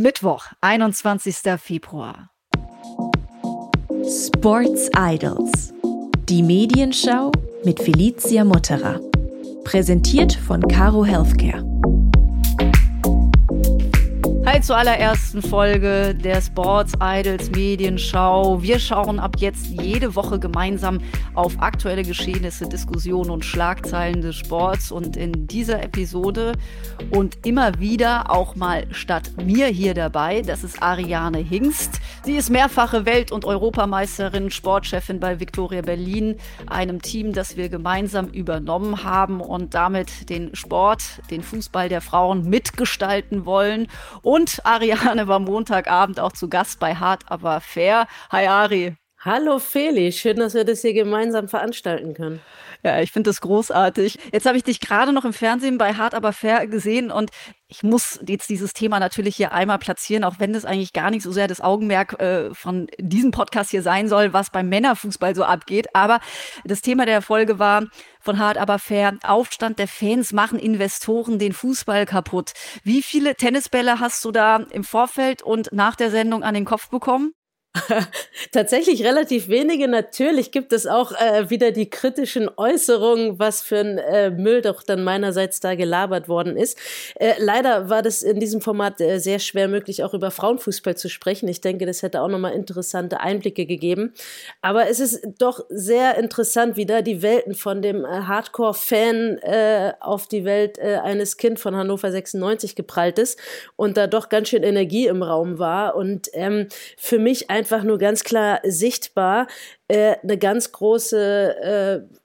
Mittwoch, 21. Februar. Sports Idols. Die Medienschau mit Felicia Motterer. Präsentiert von Caro Healthcare. Hi zur allerersten Folge der Sports Idols Medienschau. Wir schauen ab jetzt jede Woche gemeinsam auf aktuelle Geschehnisse, Diskussionen und Schlagzeilen des Sports. Und in dieser Episode und immer wieder auch mal statt mir hier dabei, das ist Ariane Hingst. Sie ist mehrfache Welt- und Europameisterin, Sportchefin bei Victoria Berlin, einem Team, das wir gemeinsam übernommen haben und damit den Sport, den Fußball der Frauen mitgestalten wollen. Und und Ariane war Montagabend auch zu Gast bei Hart aber fair. Hi Ari. Hallo Feli, schön, dass wir das hier gemeinsam veranstalten können. Ja, ich finde das großartig. Jetzt habe ich dich gerade noch im Fernsehen bei Hart aber fair gesehen und ich muss jetzt dieses Thema natürlich hier einmal platzieren, auch wenn das eigentlich gar nicht so sehr das Augenmerk äh, von diesem Podcast hier sein soll, was beim Männerfußball so abgeht. Aber das Thema der Folge war von Hart aber fair. Aufstand der Fans machen Investoren den Fußball kaputt. Wie viele Tennisbälle hast du da im Vorfeld und nach der Sendung an den Kopf bekommen? Tatsächlich relativ wenige. Natürlich gibt es auch äh, wieder die kritischen Äußerungen, was für ein äh, Müll doch dann meinerseits da gelabert worden ist. Äh, leider war das in diesem Format äh, sehr schwer möglich, auch über Frauenfußball zu sprechen. Ich denke, das hätte auch nochmal interessante Einblicke gegeben. Aber es ist doch sehr interessant, wie da die Welten von dem äh, Hardcore-Fan äh, auf die Welt eines Kind von Hannover 96 geprallt ist und da doch ganz schön Energie im Raum war. Und ähm, für mich einfach einfach nur ganz klar sichtbar. Äh, eine ganz große,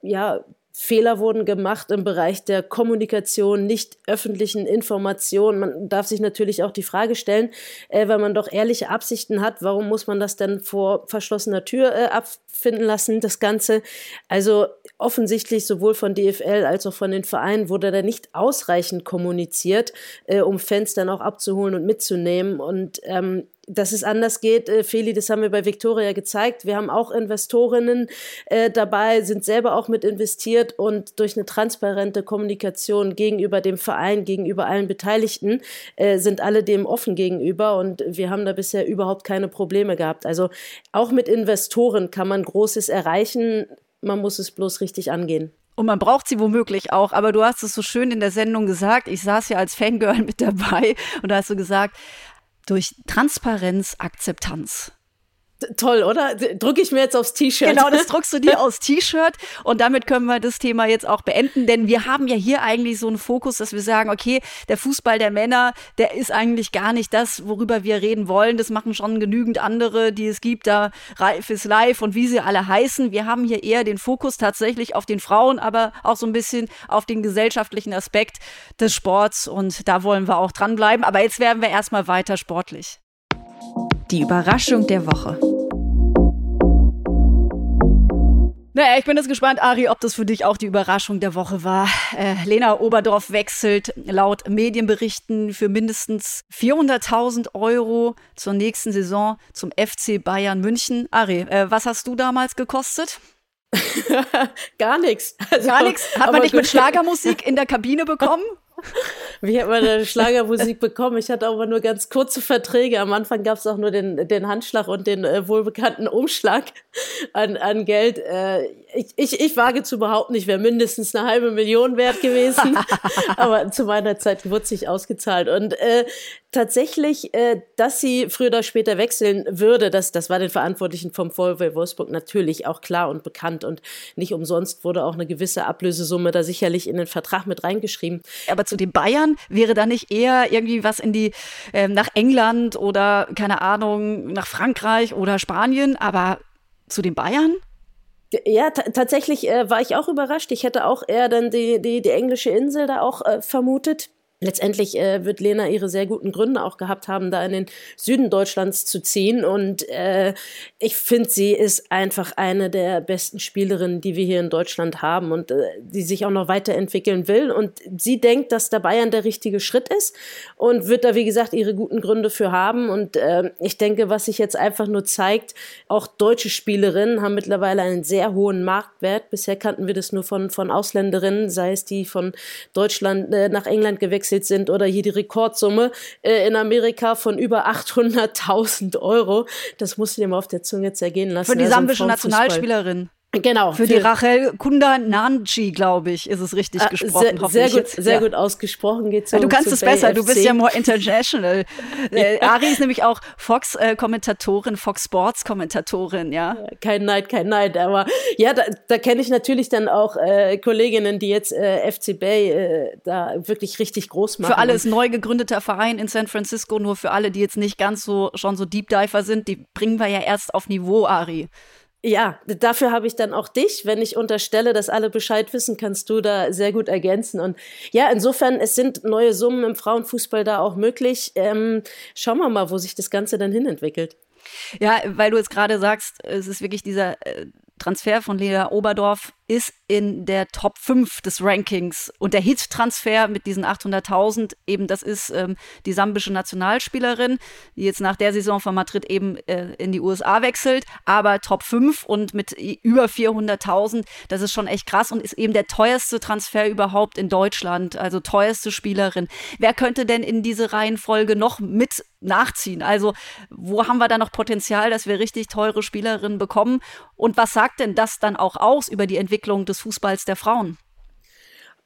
äh, ja, Fehler wurden gemacht im Bereich der Kommunikation, nicht öffentlichen Informationen. Man darf sich natürlich auch die Frage stellen, äh, weil man doch ehrliche Absichten hat, warum muss man das denn vor verschlossener Tür äh, abfinden lassen, das Ganze? Also offensichtlich sowohl von DFL als auch von den Vereinen wurde da nicht ausreichend kommuniziert, äh, um Fans dann auch abzuholen und mitzunehmen. Und ähm, dass es anders geht, äh, Feli, das haben wir bei Victoria gezeigt. Wir haben auch Investorinnen äh, dabei, sind selber auch mit investiert und durch eine transparente Kommunikation gegenüber dem Verein, gegenüber allen Beteiligten, äh, sind alle dem offen gegenüber und wir haben da bisher überhaupt keine Probleme gehabt. Also auch mit Investoren kann man Großes erreichen, man muss es bloß richtig angehen. Und man braucht sie womöglich auch. Aber du hast es so schön in der Sendung gesagt. Ich saß ja als Fangirl mit dabei und da hast du gesagt, durch Transparenz, Akzeptanz. Toll, oder? Drücke ich mir jetzt aufs T-Shirt. Genau, das druckst du dir aufs T-Shirt. Und damit können wir das Thema jetzt auch beenden, denn wir haben ja hier eigentlich so einen Fokus, dass wir sagen, okay, der Fußball der Männer, der ist eigentlich gar nicht das, worüber wir reden wollen. Das machen schon genügend andere, die es gibt, da Reif ist live und wie sie alle heißen. Wir haben hier eher den Fokus tatsächlich auf den Frauen, aber auch so ein bisschen auf den gesellschaftlichen Aspekt des Sports. Und da wollen wir auch dranbleiben. Aber jetzt werden wir erstmal weiter sportlich. Die Überraschung der Woche. Naja, ich bin jetzt gespannt, Ari, ob das für dich auch die Überraschung der Woche war. Äh, Lena Oberdorf wechselt laut Medienberichten für mindestens 400.000 Euro zur nächsten Saison zum FC Bayern München. Ari, äh, was hast du damals gekostet? Gar nichts. Also, Gar nichts. Hat man dich mit Schlagermusik in der Kabine bekommen? Wie hat man denn Schlagermusik bekommen? Ich hatte aber nur ganz kurze Verträge. Am Anfang gab es auch nur den, den Handschlag und den äh, wohlbekannten Umschlag an, an Geld. Äh, ich, ich, ich wage zu behaupten, ich wäre mindestens eine halbe Million wert gewesen. aber zu meiner Zeit wurde sich ausgezahlt. Und äh, tatsächlich, äh, dass sie früher oder später wechseln würde, das, das war den Verantwortlichen vom VfL Wolfsburg natürlich auch klar und bekannt. Und nicht umsonst wurde auch eine gewisse Ablösesumme da sicherlich in den Vertrag mit reingeschrieben. Aber zu den Bayern wäre da nicht eher irgendwie was in die äh, nach England oder keine Ahnung nach Frankreich oder Spanien, aber zu den Bayern? Ja, tatsächlich äh, war ich auch überrascht. Ich hätte auch eher dann die, die, die englische Insel da auch äh, vermutet letztendlich äh, wird Lena ihre sehr guten Gründe auch gehabt haben, da in den Süden Deutschlands zu ziehen. Und äh, ich finde, sie ist einfach eine der besten Spielerinnen, die wir hier in Deutschland haben und äh, die sich auch noch weiterentwickeln will. Und sie denkt, dass der Bayern der richtige Schritt ist und wird da, wie gesagt, ihre guten Gründe für haben. Und äh, ich denke, was sich jetzt einfach nur zeigt, auch deutsche Spielerinnen haben mittlerweile einen sehr hohen Marktwert. Bisher kannten wir das nur von, von Ausländerinnen, sei es die von Deutschland äh, nach England gewechselt gewechselt sind oder hier die Rekordsumme äh, in Amerika von über 800.000 Euro. Das musst du dir mal auf der Zunge zergehen lassen. Für die also sambische Nationalspielerin. Genau. Für, für die Rachel Kunda Nanji, glaube ich, ist es richtig ah, gesprochen. Sehr, sehr gut, sehr ja. gut ausgesprochen. Geht so, du kannst es besser, FC. du bist ja more international. äh, Ari ist nämlich auch Fox-Kommentatorin, Fox Sports-Kommentatorin, ja. Kein Neid, kein Neid. Aber ja, da, da kenne ich natürlich dann auch äh, Kolleginnen, die jetzt äh, FC Bay äh, da wirklich richtig groß machen. Für alle ist neu gegründeter Verein in San Francisco, nur für alle, die jetzt nicht ganz so schon so Deep Diver sind, die bringen wir ja erst auf Niveau, Ari. Ja, dafür habe ich dann auch dich. Wenn ich unterstelle, dass alle Bescheid wissen, kannst du da sehr gut ergänzen. Und ja, insofern, es sind neue Summen im Frauenfußball da auch möglich. Ähm, schauen wir mal, wo sich das Ganze dann hinentwickelt. Ja, weil du jetzt gerade sagst, es ist wirklich dieser äh, Transfer von Leda Oberdorf ist in der Top 5 des Rankings. Und der Hit-Transfer mit diesen 800.000, eben das ist ähm, die sambische Nationalspielerin, die jetzt nach der Saison von Madrid eben äh, in die USA wechselt, aber Top 5 und mit über 400.000, das ist schon echt krass und ist eben der teuerste Transfer überhaupt in Deutschland, also teuerste Spielerin. Wer könnte denn in diese Reihenfolge noch mit nachziehen? Also wo haben wir da noch Potenzial, dass wir richtig teure Spielerinnen bekommen? Und was sagt denn das dann auch aus über die Entwicklung Entwicklung des Fußballs der Frauen?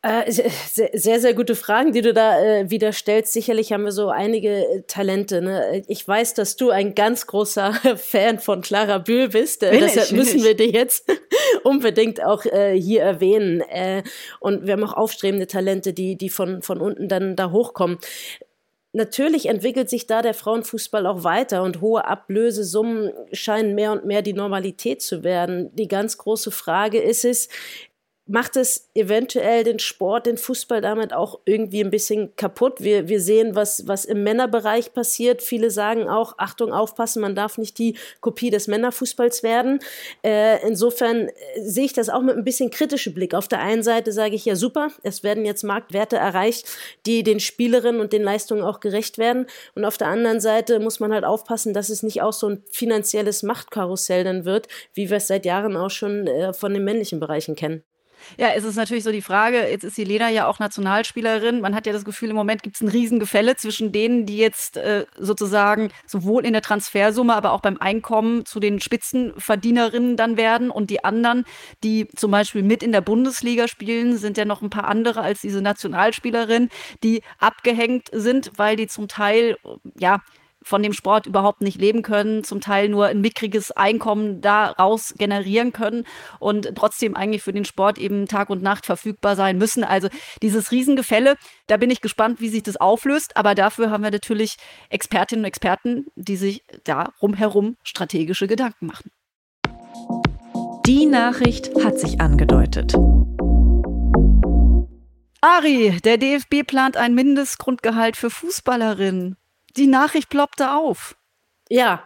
Äh, sehr, sehr gute Fragen, die du da äh, wieder stellst. Sicherlich haben wir so einige äh, Talente. Ne? Ich weiß, dass du ein ganz großer Fan von Clara Bühl bist. Äh, deshalb müssen wir dir jetzt unbedingt auch äh, hier erwähnen. Äh, und wir haben auch aufstrebende Talente, die, die von, von unten dann da hochkommen. Natürlich entwickelt sich da der Frauenfußball auch weiter und hohe Ablösesummen scheinen mehr und mehr die Normalität zu werden. Die ganz große Frage ist es, macht es eventuell den Sport, den Fußball damit auch irgendwie ein bisschen kaputt. Wir, wir sehen, was, was im Männerbereich passiert. Viele sagen auch, Achtung, aufpassen, man darf nicht die Kopie des Männerfußballs werden. Äh, insofern äh, sehe ich das auch mit ein bisschen kritischem Blick. Auf der einen Seite sage ich ja super, es werden jetzt Marktwerte erreicht, die den Spielerinnen und den Leistungen auch gerecht werden. Und auf der anderen Seite muss man halt aufpassen, dass es nicht auch so ein finanzielles Machtkarussell dann wird, wie wir es seit Jahren auch schon äh, von den männlichen Bereichen kennen. Ja, es ist natürlich so die Frage, jetzt ist die Lena ja auch Nationalspielerin. Man hat ja das Gefühl, im Moment gibt es ein Riesengefälle zwischen denen, die jetzt äh, sozusagen sowohl in der Transfersumme, aber auch beim Einkommen zu den Spitzenverdienerinnen dann werden und die anderen, die zum Beispiel mit in der Bundesliga spielen, sind ja noch ein paar andere als diese Nationalspielerin, die abgehängt sind, weil die zum Teil, ja, von dem Sport überhaupt nicht leben können, zum Teil nur ein mickriges Einkommen daraus generieren können und trotzdem eigentlich für den Sport eben Tag und Nacht verfügbar sein müssen. Also dieses Riesengefälle, da bin ich gespannt, wie sich das auflöst. Aber dafür haben wir natürlich Expertinnen und Experten, die sich da rumherum strategische Gedanken machen. Die Nachricht hat sich angedeutet. Ari, der DFB plant ein Mindestgrundgehalt für Fußballerinnen. Die Nachricht ploppte auf. Ja,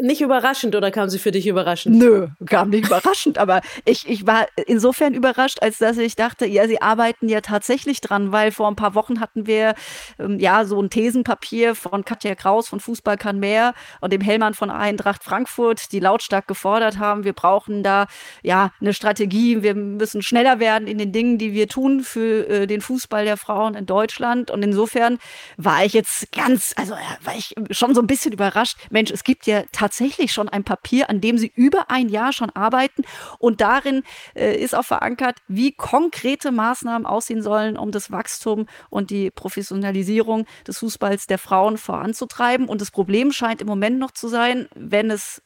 nicht überraschend oder kam sie für dich überraschend? Nö, kam nicht überraschend, aber ich, ich war insofern überrascht, als dass ich dachte, ja, sie arbeiten ja tatsächlich dran, weil vor ein paar Wochen hatten wir ähm, ja so ein Thesenpapier von Katja Kraus von Fußball kann mehr und dem Hellmann von Eintracht Frankfurt, die lautstark gefordert haben, wir brauchen da ja eine Strategie, wir müssen schneller werden in den Dingen, die wir tun für äh, den Fußball der Frauen in Deutschland und insofern war ich jetzt ganz, also äh, war ich schon so ein bisschen überrascht Mensch, es gibt ja tatsächlich schon ein Papier, an dem Sie über ein Jahr schon arbeiten und darin äh, ist auch verankert, wie konkrete Maßnahmen aussehen sollen, um das Wachstum und die Professionalisierung des Fußballs der Frauen voranzutreiben. Und das Problem scheint im Moment noch zu sein, wenn es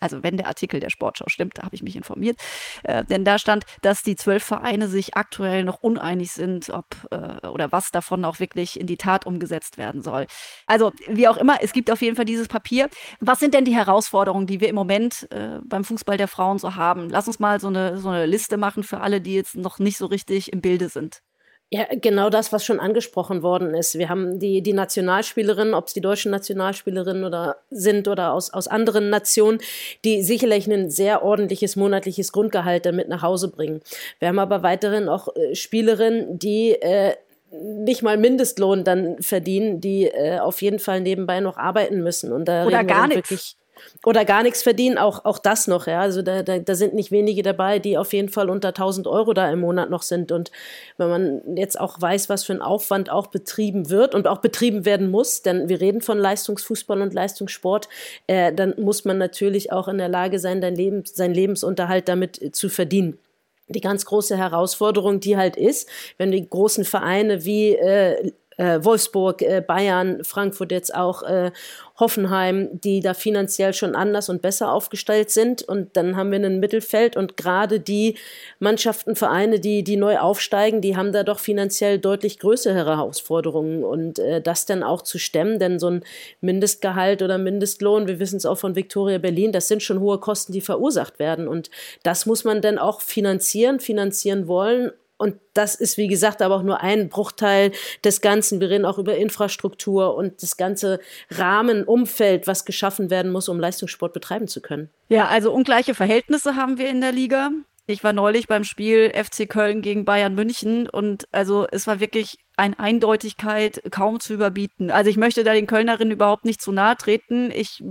also wenn der Artikel der Sportschau stimmt, da habe ich mich informiert, äh, denn da stand, dass die zwölf Vereine sich aktuell noch uneinig sind, ob äh, oder was davon auch wirklich in die Tat umgesetzt werden soll. Also wie auch immer, es gibt auf jeden Fall dieses Papier. Was sind denn die Herausforderungen, die wir im Moment äh, beim Fußball der Frauen so haben? Lass uns mal so eine, so eine Liste machen für alle, die jetzt noch nicht so richtig im Bilde sind. Ja, genau das, was schon angesprochen worden ist. Wir haben die, die Nationalspielerinnen, ob es die deutschen Nationalspielerinnen oder sind oder aus, aus anderen Nationen, die sicherlich ein sehr ordentliches monatliches Grundgehalt damit nach Hause bringen. Wir haben aber weiterhin auch äh, Spielerinnen, die äh, nicht mal Mindestlohn dann verdienen, die äh, auf jeden Fall nebenbei noch arbeiten müssen. Und da oder gar nichts. Oder gar nichts verdienen, auch, auch das noch. Ja. Also da, da, da sind nicht wenige dabei, die auf jeden Fall unter 1000 Euro da im Monat noch sind. Und wenn man jetzt auch weiß, was für ein Aufwand auch betrieben wird und auch betrieben werden muss, denn wir reden von Leistungsfußball und Leistungssport, äh, dann muss man natürlich auch in der Lage sein, dein Leben, seinen Lebensunterhalt damit zu verdienen die ganz große Herausforderung, die halt ist, wenn die großen Vereine wie äh, äh, Wolfsburg, äh, Bayern, Frankfurt jetzt auch, äh, Hoffenheim, die da finanziell schon anders und besser aufgestellt sind. Und dann haben wir ein Mittelfeld und gerade die Mannschaften, Vereine, die, die neu aufsteigen, die haben da doch finanziell deutlich größere Herausforderungen. Und äh, das dann auch zu stemmen, denn so ein Mindestgehalt oder Mindestlohn, wir wissen es auch von Victoria Berlin, das sind schon hohe Kosten, die verursacht werden. Und das muss man dann auch finanzieren, finanzieren wollen und das ist, wie gesagt, aber auch nur ein Bruchteil des Ganzen. Wir reden auch über Infrastruktur und das ganze Rahmenumfeld, was geschaffen werden muss, um Leistungssport betreiben zu können. Ja, also ungleiche Verhältnisse haben wir in der Liga. Ich war neulich beim Spiel FC Köln gegen Bayern München und also es war wirklich eine Eindeutigkeit kaum zu überbieten. Also ich möchte da den Kölnerinnen überhaupt nicht zu nahe treten. Ich,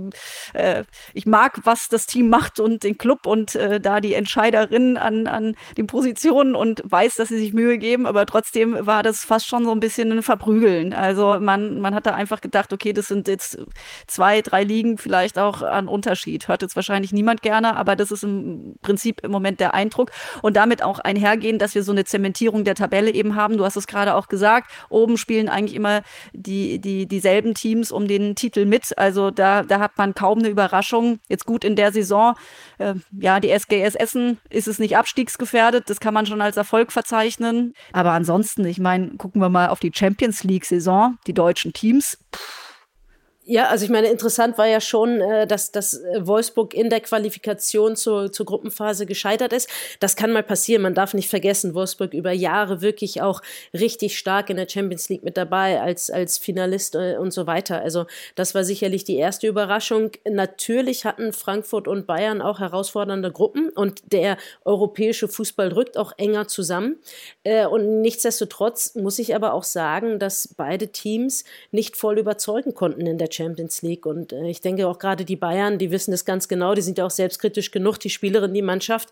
äh, ich mag, was das Team macht und den Club und äh, da die Entscheiderinnen an, an den Positionen und weiß, dass sie sich Mühe geben, aber trotzdem war das fast schon so ein bisschen ein Verprügeln. Also man, man hat da einfach gedacht, okay, das sind jetzt zwei, drei Ligen vielleicht auch an Unterschied. Hört jetzt wahrscheinlich niemand gerne, aber das ist im Prinzip im Moment der Eindruck und damit auch einhergehen, dass wir so eine Zementierung der Tabelle eben haben. Du hast es gerade auch gesagt, gesagt, oben spielen eigentlich immer die, die, dieselben Teams um den Titel mit. Also da, da hat man kaum eine Überraschung. Jetzt gut in der Saison, äh, ja, die SGS Essen ist es nicht abstiegsgefährdet. Das kann man schon als Erfolg verzeichnen. Aber ansonsten, ich meine, gucken wir mal auf die Champions League-Saison, die deutschen Teams. Pff ja, also ich meine, interessant war ja schon, äh, dass, dass äh, Wolfsburg in der Qualifikation zur, zur Gruppenphase gescheitert ist. Das kann mal passieren. Man darf nicht vergessen, Wolfsburg über Jahre wirklich auch richtig stark in der Champions League mit dabei als, als Finalist äh, und so weiter. Also das war sicherlich die erste Überraschung. Natürlich hatten Frankfurt und Bayern auch herausfordernde Gruppen und der europäische Fußball rückt auch enger zusammen. Und nichtsdestotrotz muss ich aber auch sagen, dass beide Teams nicht voll überzeugen konnten in der Champions Champions League. Und äh, ich denke auch gerade die Bayern, die wissen das ganz genau, die sind ja auch selbstkritisch genug, die Spielerin, die Mannschaft,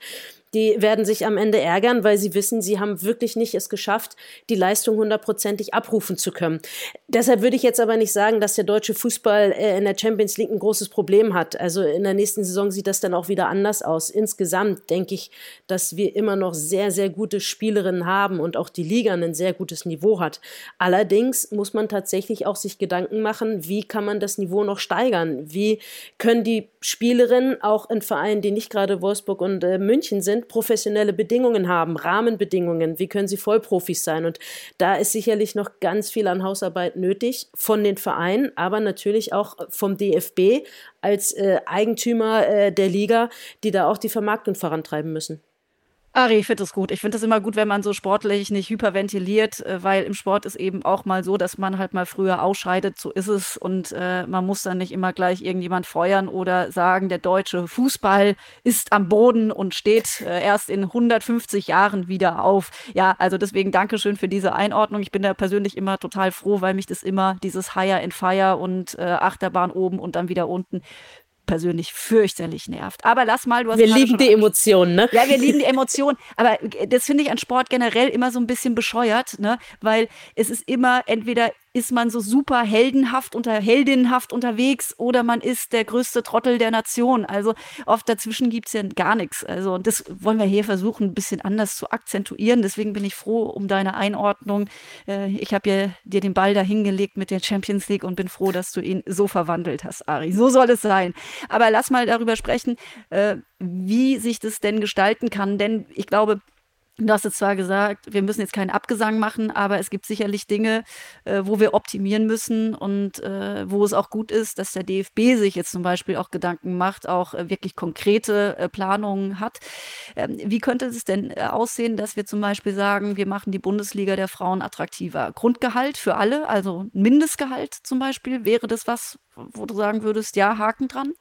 die werden sich am Ende ärgern, weil sie wissen, sie haben wirklich nicht es geschafft, die Leistung hundertprozentig abrufen zu können. Deshalb würde ich jetzt aber nicht sagen, dass der deutsche Fußball äh, in der Champions League ein großes Problem hat. Also in der nächsten Saison sieht das dann auch wieder anders aus. Insgesamt denke ich, dass wir immer noch sehr, sehr gute Spielerinnen haben und auch die Liga ein sehr gutes Niveau hat. Allerdings muss man tatsächlich auch sich Gedanken machen, wie kann man das Niveau noch steigern? Wie können die Spielerinnen auch in Vereinen, die nicht gerade Wolfsburg und äh, München sind, professionelle Bedingungen haben, Rahmenbedingungen, wie können sie Vollprofis sein? Und da ist sicherlich noch ganz viel an Hausarbeit nötig von den Vereinen, aber natürlich auch vom DFB als äh, Eigentümer äh, der Liga, die da auch die Vermarktung vorantreiben müssen. Ari, ich finde das gut. Ich finde das immer gut, wenn man so sportlich nicht hyperventiliert, äh, weil im Sport ist eben auch mal so, dass man halt mal früher ausscheidet, so ist es. Und äh, man muss dann nicht immer gleich irgendjemand feuern oder sagen, der deutsche Fußball ist am Boden und steht äh, erst in 150 Jahren wieder auf. Ja, also deswegen Dankeschön für diese Einordnung. Ich bin da persönlich immer total froh, weil mich das immer dieses Higher and Fire und äh, Achterbahn oben und dann wieder unten persönlich fürchterlich nervt. Aber lass mal, du hast Wir lieben die Emotionen, ne? Ja, wir lieben die Emotionen. Aber das finde ich an Sport generell immer so ein bisschen bescheuert, ne? Weil es ist immer entweder ist man so super heldenhaft unter heldinnenhaft unterwegs oder man ist der größte Trottel der Nation. Also oft dazwischen gibt es ja gar nichts. Also und das wollen wir hier versuchen, ein bisschen anders zu akzentuieren. Deswegen bin ich froh um deine Einordnung. Äh, ich habe ja dir den Ball dahingelegt mit der Champions League und bin froh, dass du ihn so verwandelt hast, Ari. So soll es sein. Aber lass mal darüber sprechen, äh, wie sich das denn gestalten kann. Denn ich glaube, Du hast jetzt zwar gesagt, wir müssen jetzt keinen Abgesang machen, aber es gibt sicherlich Dinge, äh, wo wir optimieren müssen und äh, wo es auch gut ist, dass der DFB sich jetzt zum Beispiel auch Gedanken macht, auch äh, wirklich konkrete äh, Planungen hat. Ähm, wie könnte es denn äh, aussehen, dass wir zum Beispiel sagen, wir machen die Bundesliga der Frauen attraktiver? Grundgehalt für alle, also Mindestgehalt zum Beispiel, wäre das was, wo du sagen würdest, ja, Haken dran?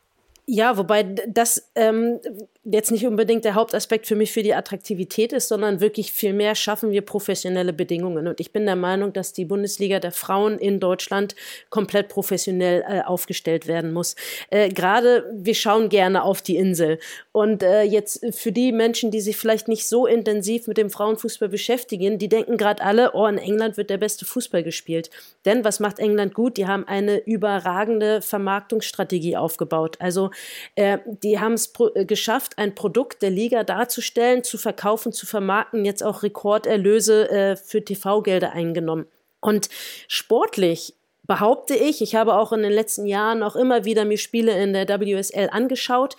Ja, wobei das ähm, jetzt nicht unbedingt der Hauptaspekt für mich für die Attraktivität ist, sondern wirklich viel mehr schaffen wir professionelle Bedingungen. Und ich bin der Meinung, dass die Bundesliga der Frauen in Deutschland komplett professionell äh, aufgestellt werden muss. Äh, Gerade wir schauen gerne auf die Insel. Und äh, jetzt für die Menschen, die sich vielleicht nicht so intensiv mit dem Frauenfußball beschäftigen, die denken gerade alle, oh, in England wird der beste Fußball gespielt. Denn was macht England gut? Die haben eine überragende Vermarktungsstrategie aufgebaut. Also äh, die haben es äh, geschafft, ein Produkt der Liga darzustellen, zu verkaufen, zu vermarkten, jetzt auch Rekorderlöse äh, für TV-Gelder eingenommen. Und sportlich behaupte ich, ich habe auch in den letzten Jahren auch immer wieder mir Spiele in der WSL angeschaut,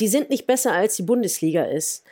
die sind nicht besser als die Bundesliga ist.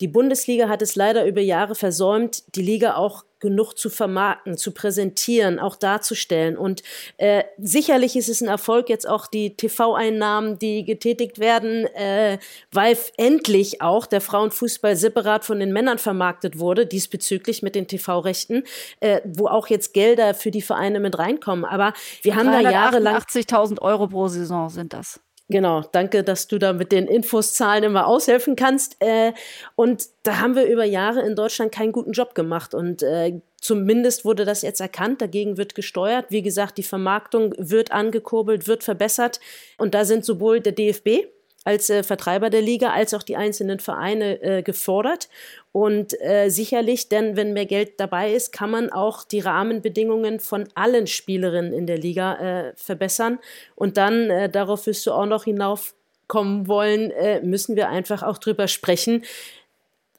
Die Bundesliga hat es leider über Jahre versäumt, die Liga auch genug zu vermarkten, zu präsentieren, auch darzustellen. Und äh, sicherlich ist es ein Erfolg jetzt auch die TV-Einnahmen, die getätigt werden, äh, weil endlich auch der Frauenfußball separat von den Männern vermarktet wurde, diesbezüglich mit den TV-Rechten, äh, wo auch jetzt Gelder für die Vereine mit reinkommen. Aber wir haben da jahrelang 80.000 Euro pro Saison sind das. Genau, danke, dass du da mit den Infoszahlen immer aushelfen kannst. Äh, und da haben wir über Jahre in Deutschland keinen guten Job gemacht. Und äh, zumindest wurde das jetzt erkannt, dagegen wird gesteuert. Wie gesagt, die Vermarktung wird angekurbelt, wird verbessert. Und da sind sowohl der DFB als äh, Vertreiber der Liga als auch die einzelnen Vereine äh, gefordert. Und äh, sicherlich, denn wenn mehr Geld dabei ist, kann man auch die Rahmenbedingungen von allen Spielerinnen in der Liga äh, verbessern. Und dann, äh, darauf wirst du auch noch hinaufkommen wollen, äh, müssen wir einfach auch drüber sprechen.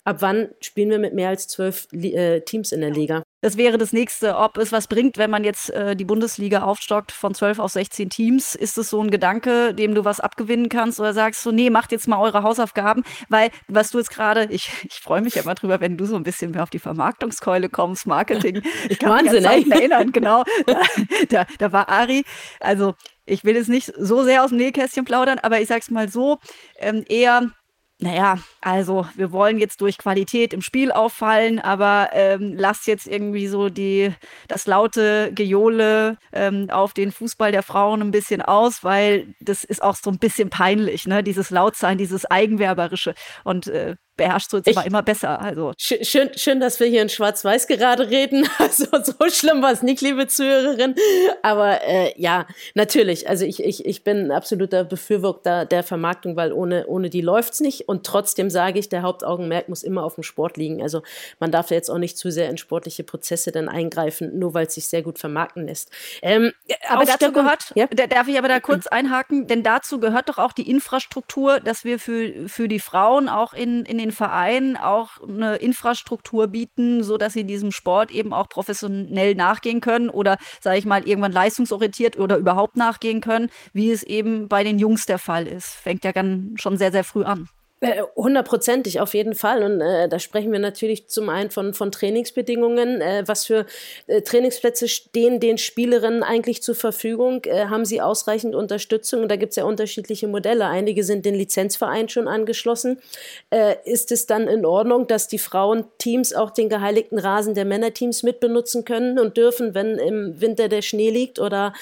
Ab wann spielen wir mit mehr als zwölf äh, Teams in der Liga? Das wäre das nächste, ob es was bringt, wenn man jetzt äh, die Bundesliga aufstockt von 12 auf 16 Teams. Ist es so ein Gedanke, dem du was abgewinnen kannst oder sagst du, nee, macht jetzt mal eure Hausaufgaben, weil was du jetzt gerade, ich, ich freue mich ja immer drüber, wenn du so ein bisschen mehr auf die Vermarktungskeule kommst, Marketing. Ich kann Wahnsinn, mich erinnern, genau. Da, da, da war Ari, also ich will jetzt nicht so sehr aus dem Nähkästchen plaudern, aber ich sag's mal so, ähm, eher naja, also wir wollen jetzt durch Qualität im Spiel auffallen, aber ähm, lasst jetzt irgendwie so die, das laute Gejohle ähm, auf den Fußball der Frauen ein bisschen aus, weil das ist auch so ein bisschen peinlich, ne? Dieses Lautsein, dieses Eigenwerberische. Und äh, beherrschst du jetzt ich, immer besser. Also. Schön, schön, dass wir hier in Schwarz-Weiß gerade reden. Also so schlimm war es nicht, liebe Zuhörerin. Aber äh, ja, natürlich. Also ich, ich, ich bin ein absoluter Befürworter der Vermarktung, weil ohne, ohne die läuft's nicht. Und trotzdem sage ich, der Hauptaugenmerk muss immer auf dem Sport liegen. Also man darf jetzt auch nicht zu sehr in sportliche Prozesse dann eingreifen, nur weil es sich sehr gut vermarkten lässt. Ähm, aber dazu gehört, ja? darf ich aber da kurz einhaken, denn dazu gehört doch auch die Infrastruktur, dass wir für, für die Frauen auch in, in den den Vereinen auch eine Infrastruktur bieten, so dass sie diesem Sport eben auch professionell nachgehen können oder, sage ich mal, irgendwann leistungsorientiert oder überhaupt nachgehen können, wie es eben bei den Jungs der Fall ist. Fängt ja dann schon sehr, sehr früh an. Äh, hundertprozentig, auf jeden Fall. Und äh, da sprechen wir natürlich zum einen von, von Trainingsbedingungen. Äh, was für äh, Trainingsplätze stehen den Spielerinnen eigentlich zur Verfügung? Äh, haben sie ausreichend Unterstützung? Und da gibt es ja unterschiedliche Modelle. Einige sind den Lizenzverein schon angeschlossen. Äh, ist es dann in Ordnung, dass die Frauenteams auch den geheiligten Rasen der Männerteams mitbenutzen können und dürfen, wenn im Winter der Schnee liegt oder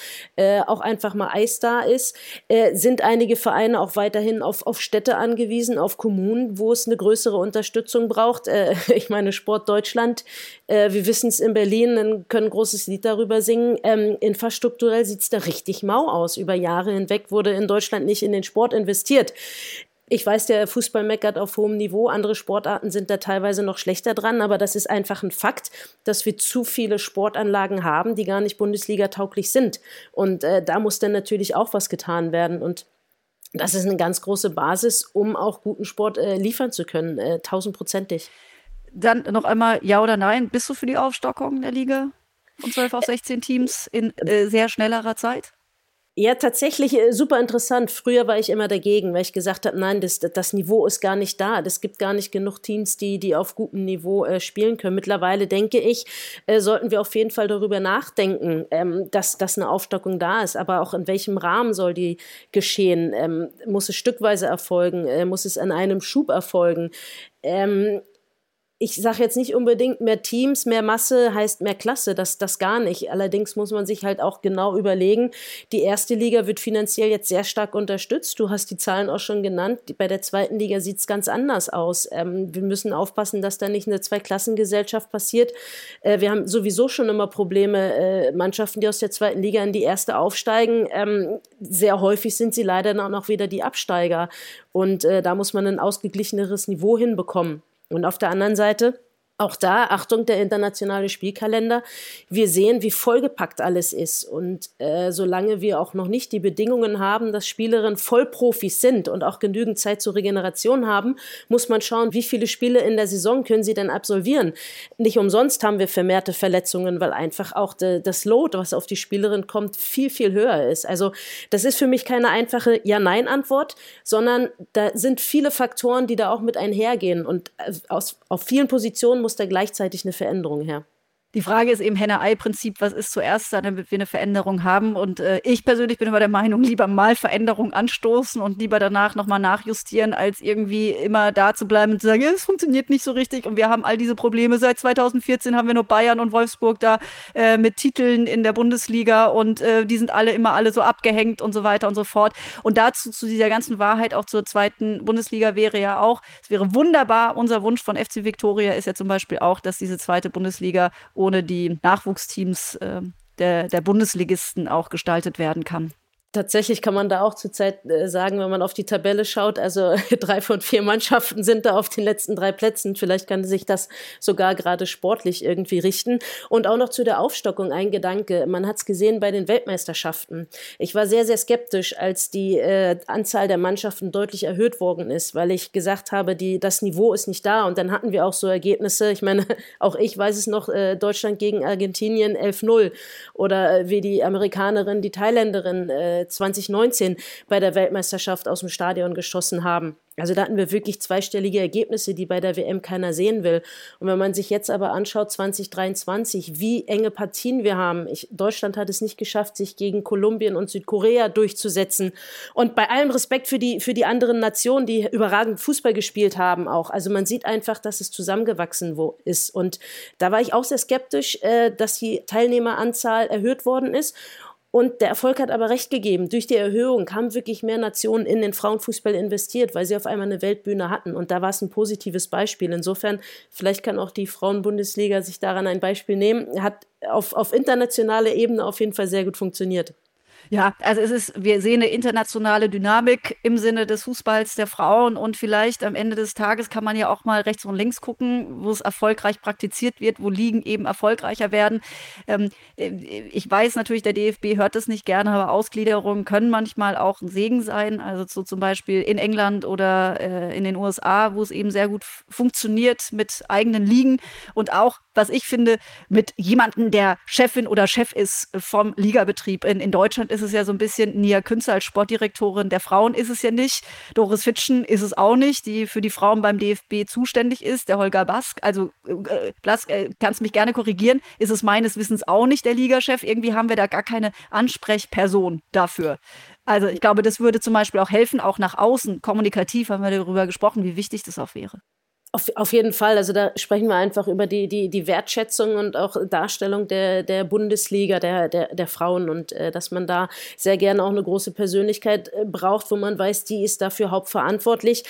auch einfach mal Eis da ist? sind einige Vereine auch weiterhin auf, auf Städte angewiesen, auf Kommunen, wo es eine größere Unterstützung braucht. Äh, ich meine, Sport Deutschland, äh, wir wissen es in Berlin, dann können ein großes Lied darüber singen. Ähm, infrastrukturell sieht es da richtig mau aus. Über Jahre hinweg wurde in Deutschland nicht in den Sport investiert. Ich weiß, der Fußball meckert auf hohem Niveau. Andere Sportarten sind da teilweise noch schlechter dran, aber das ist einfach ein Fakt, dass wir zu viele Sportanlagen haben, die gar nicht Bundesliga-tauglich sind. Und äh, da muss dann natürlich auch was getan werden. Und das ist eine ganz große Basis, um auch guten Sport äh, liefern zu können, äh, tausendprozentig. Dann noch einmal ja oder nein. Bist du für die Aufstockung der Liga von 12 auf 16 Teams in äh, sehr schnellerer Zeit? Ja, tatsächlich äh, super interessant. Früher war ich immer dagegen, weil ich gesagt habe, nein, das, das Niveau ist gar nicht da. Es gibt gar nicht genug Teams, die, die auf gutem Niveau äh, spielen können. Mittlerweile denke ich, äh, sollten wir auf jeden Fall darüber nachdenken, ähm, dass, dass eine Aufstockung da ist. Aber auch in welchem Rahmen soll die geschehen? Ähm, muss es stückweise erfolgen? Äh, muss es an einem Schub erfolgen? Ähm, ich sage jetzt nicht unbedingt mehr Teams, mehr Masse heißt mehr Klasse, das, das gar nicht. Allerdings muss man sich halt auch genau überlegen, die erste Liga wird finanziell jetzt sehr stark unterstützt. Du hast die Zahlen auch schon genannt. Bei der zweiten Liga sieht es ganz anders aus. Ähm, wir müssen aufpassen, dass da nicht eine Zweiklassengesellschaft passiert. Äh, wir haben sowieso schon immer Probleme, äh, Mannschaften, die aus der zweiten Liga in die erste aufsteigen. Ähm, sehr häufig sind sie leider dann auch noch wieder die Absteiger. Und äh, da muss man ein ausgeglicheneres Niveau hinbekommen. Und auf der anderen Seite auch da, Achtung, der internationale Spielkalender. Wir sehen, wie vollgepackt alles ist. Und äh, solange wir auch noch nicht die Bedingungen haben, dass Spielerinnen Vollprofis sind und auch genügend Zeit zur Regeneration haben, muss man schauen, wie viele Spiele in der Saison können sie denn absolvieren. Nicht umsonst haben wir vermehrte Verletzungen, weil einfach auch de, das Load, was auf die Spielerin kommt, viel, viel höher ist. Also das ist für mich keine einfache Ja-Nein-Antwort, sondern da sind viele Faktoren, die da auch mit einhergehen. Und äh, aus, auf vielen Positionen muss da gleichzeitig eine Veränderung her. Die Frage ist eben Henne-Ei-Prinzip, was ist zuerst da, damit wir eine Veränderung haben. Und äh, ich persönlich bin immer der Meinung, lieber mal Veränderung anstoßen und lieber danach nochmal nachjustieren, als irgendwie immer da zu bleiben und zu sagen, ja, es funktioniert nicht so richtig. Und wir haben all diese Probleme. Seit 2014 haben wir nur Bayern und Wolfsburg da äh, mit Titeln in der Bundesliga und äh, die sind alle immer alle so abgehängt und so weiter und so fort. Und dazu, zu dieser ganzen Wahrheit, auch zur zweiten Bundesliga wäre ja auch, es wäre wunderbar, unser Wunsch von FC Victoria ist ja zum Beispiel auch, dass diese zweite Bundesliga ohne die Nachwuchsteams äh, der, der Bundesligisten auch gestaltet werden kann. Tatsächlich kann man da auch zurzeit äh, sagen, wenn man auf die Tabelle schaut, also drei von vier Mannschaften sind da auf den letzten drei Plätzen. Vielleicht kann sich das sogar gerade sportlich irgendwie richten. Und auch noch zu der Aufstockung ein Gedanke. Man hat es gesehen bei den Weltmeisterschaften. Ich war sehr, sehr skeptisch, als die äh, Anzahl der Mannschaften deutlich erhöht worden ist, weil ich gesagt habe, die, das Niveau ist nicht da. Und dann hatten wir auch so Ergebnisse. Ich meine, auch ich weiß es noch, äh, Deutschland gegen Argentinien 11-0 oder äh, wie die Amerikanerin, die Thailänderin äh, 2019 bei der Weltmeisterschaft aus dem Stadion geschossen haben. Also da hatten wir wirklich zweistellige Ergebnisse, die bei der WM keiner sehen will. Und wenn man sich jetzt aber anschaut, 2023, wie enge Partien wir haben. Ich, Deutschland hat es nicht geschafft, sich gegen Kolumbien und Südkorea durchzusetzen. Und bei allem Respekt für die, für die anderen Nationen, die überragend Fußball gespielt haben auch. Also man sieht einfach, dass es zusammengewachsen wo ist. Und da war ich auch sehr skeptisch, äh, dass die Teilnehmeranzahl erhöht worden ist. Und der Erfolg hat aber recht gegeben. Durch die Erhöhung haben wirklich mehr Nationen in den Frauenfußball investiert, weil sie auf einmal eine Weltbühne hatten. Und da war es ein positives Beispiel. Insofern, vielleicht kann auch die Frauenbundesliga sich daran ein Beispiel nehmen. Hat auf, auf internationaler Ebene auf jeden Fall sehr gut funktioniert. Ja, also es ist, wir sehen eine internationale Dynamik im Sinne des Fußballs der Frauen und vielleicht am Ende des Tages kann man ja auch mal rechts und links gucken, wo es erfolgreich praktiziert wird, wo Ligen eben erfolgreicher werden. Ähm, äh, ich weiß natürlich, der DFB hört das nicht gerne, aber Ausgliederungen können manchmal auch ein Segen sein. Also so zum Beispiel in England oder äh, in den USA, wo es eben sehr gut funktioniert mit eigenen Ligen und auch was ich finde, mit jemandem, der Chefin oder Chef ist vom Ligabetrieb. In, in Deutschland ist es ja so ein bisschen Nia Künzer als Sportdirektorin der Frauen ist es ja nicht. Doris Fitschen ist es auch nicht, die für die Frauen beim DFB zuständig ist. Der Holger Bask, also äh, Blask, äh, kannst mich gerne korrigieren, ist es meines Wissens auch nicht der Ligachef. Irgendwie haben wir da gar keine Ansprechperson dafür. Also ich glaube, das würde zum Beispiel auch helfen, auch nach außen, kommunikativ haben wir darüber gesprochen, wie wichtig das auch wäre. Auf, auf jeden Fall. Also da sprechen wir einfach über die, die, die Wertschätzung und auch Darstellung der, der Bundesliga, der, der, der Frauen und äh, dass man da sehr gerne auch eine große Persönlichkeit äh, braucht, wo man weiß, die ist dafür hauptverantwortlich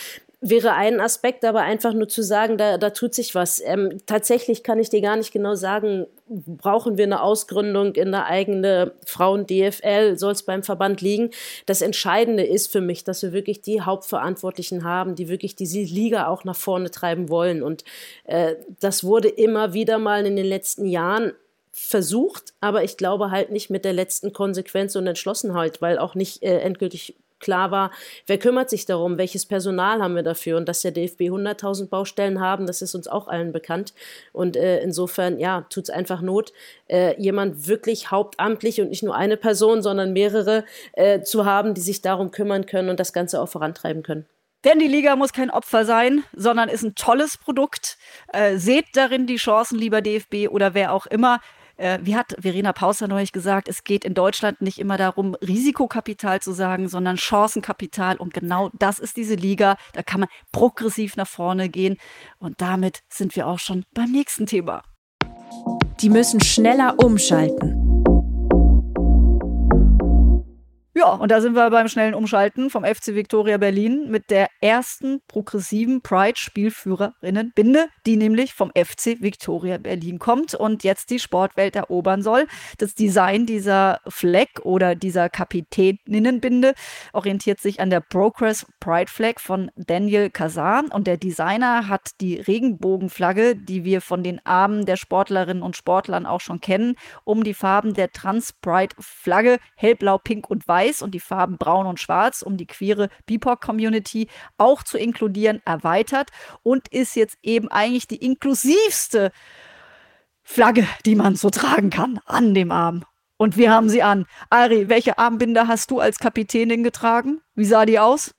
wäre ein Aspekt, aber einfach nur zu sagen, da, da tut sich was. Ähm, tatsächlich kann ich dir gar nicht genau sagen, brauchen wir eine Ausgründung in eine eigene Frauen-DFL, soll es beim Verband liegen. Das Entscheidende ist für mich, dass wir wirklich die Hauptverantwortlichen haben, die wirklich diese Liga auch nach vorne treiben wollen. Und äh, das wurde immer wieder mal in den letzten Jahren versucht, aber ich glaube halt nicht mit der letzten Konsequenz und Entschlossenheit, weil auch nicht äh, endgültig klar war, wer kümmert sich darum, welches Personal haben wir dafür und dass der DFB 100.000 Baustellen haben, das ist uns auch allen bekannt und äh, insofern, ja, tut es einfach Not, äh, jemand wirklich hauptamtlich und nicht nur eine Person, sondern mehrere äh, zu haben, die sich darum kümmern können und das Ganze auch vorantreiben können. Denn die Liga muss kein Opfer sein, sondern ist ein tolles Produkt. Äh, seht darin die Chancen, lieber DFB oder wer auch immer. Äh, wie hat Verena Pauster neulich gesagt, es geht in Deutschland nicht immer darum, Risikokapital zu sagen, sondern Chancenkapital. Und genau das ist diese Liga. Da kann man progressiv nach vorne gehen. Und damit sind wir auch schon beim nächsten Thema. Die müssen schneller umschalten. Ja, und da sind wir beim schnellen Umschalten vom FC Victoria Berlin mit der ersten progressiven Pride-Spielführerinnenbinde, die nämlich vom FC Victoria Berlin kommt und jetzt die Sportwelt erobern soll. Das Design dieser Flag oder dieser Kapitäninnenbinde orientiert sich an der Progress Pride Flag von Daniel Kazan und der Designer hat die Regenbogenflagge, die wir von den Armen der Sportlerinnen und Sportlern auch schon kennen, um die Farben der Trans Pride Flagge hellblau, pink und weiß weiß und die Farben braun und schwarz, um die queere BIPOC-Community auch zu inkludieren, erweitert und ist jetzt eben eigentlich die inklusivste Flagge, die man so tragen kann, an dem Arm. Und wir haben sie an. Ari, welche Armbinde hast du als Kapitänin getragen? Wie sah die aus?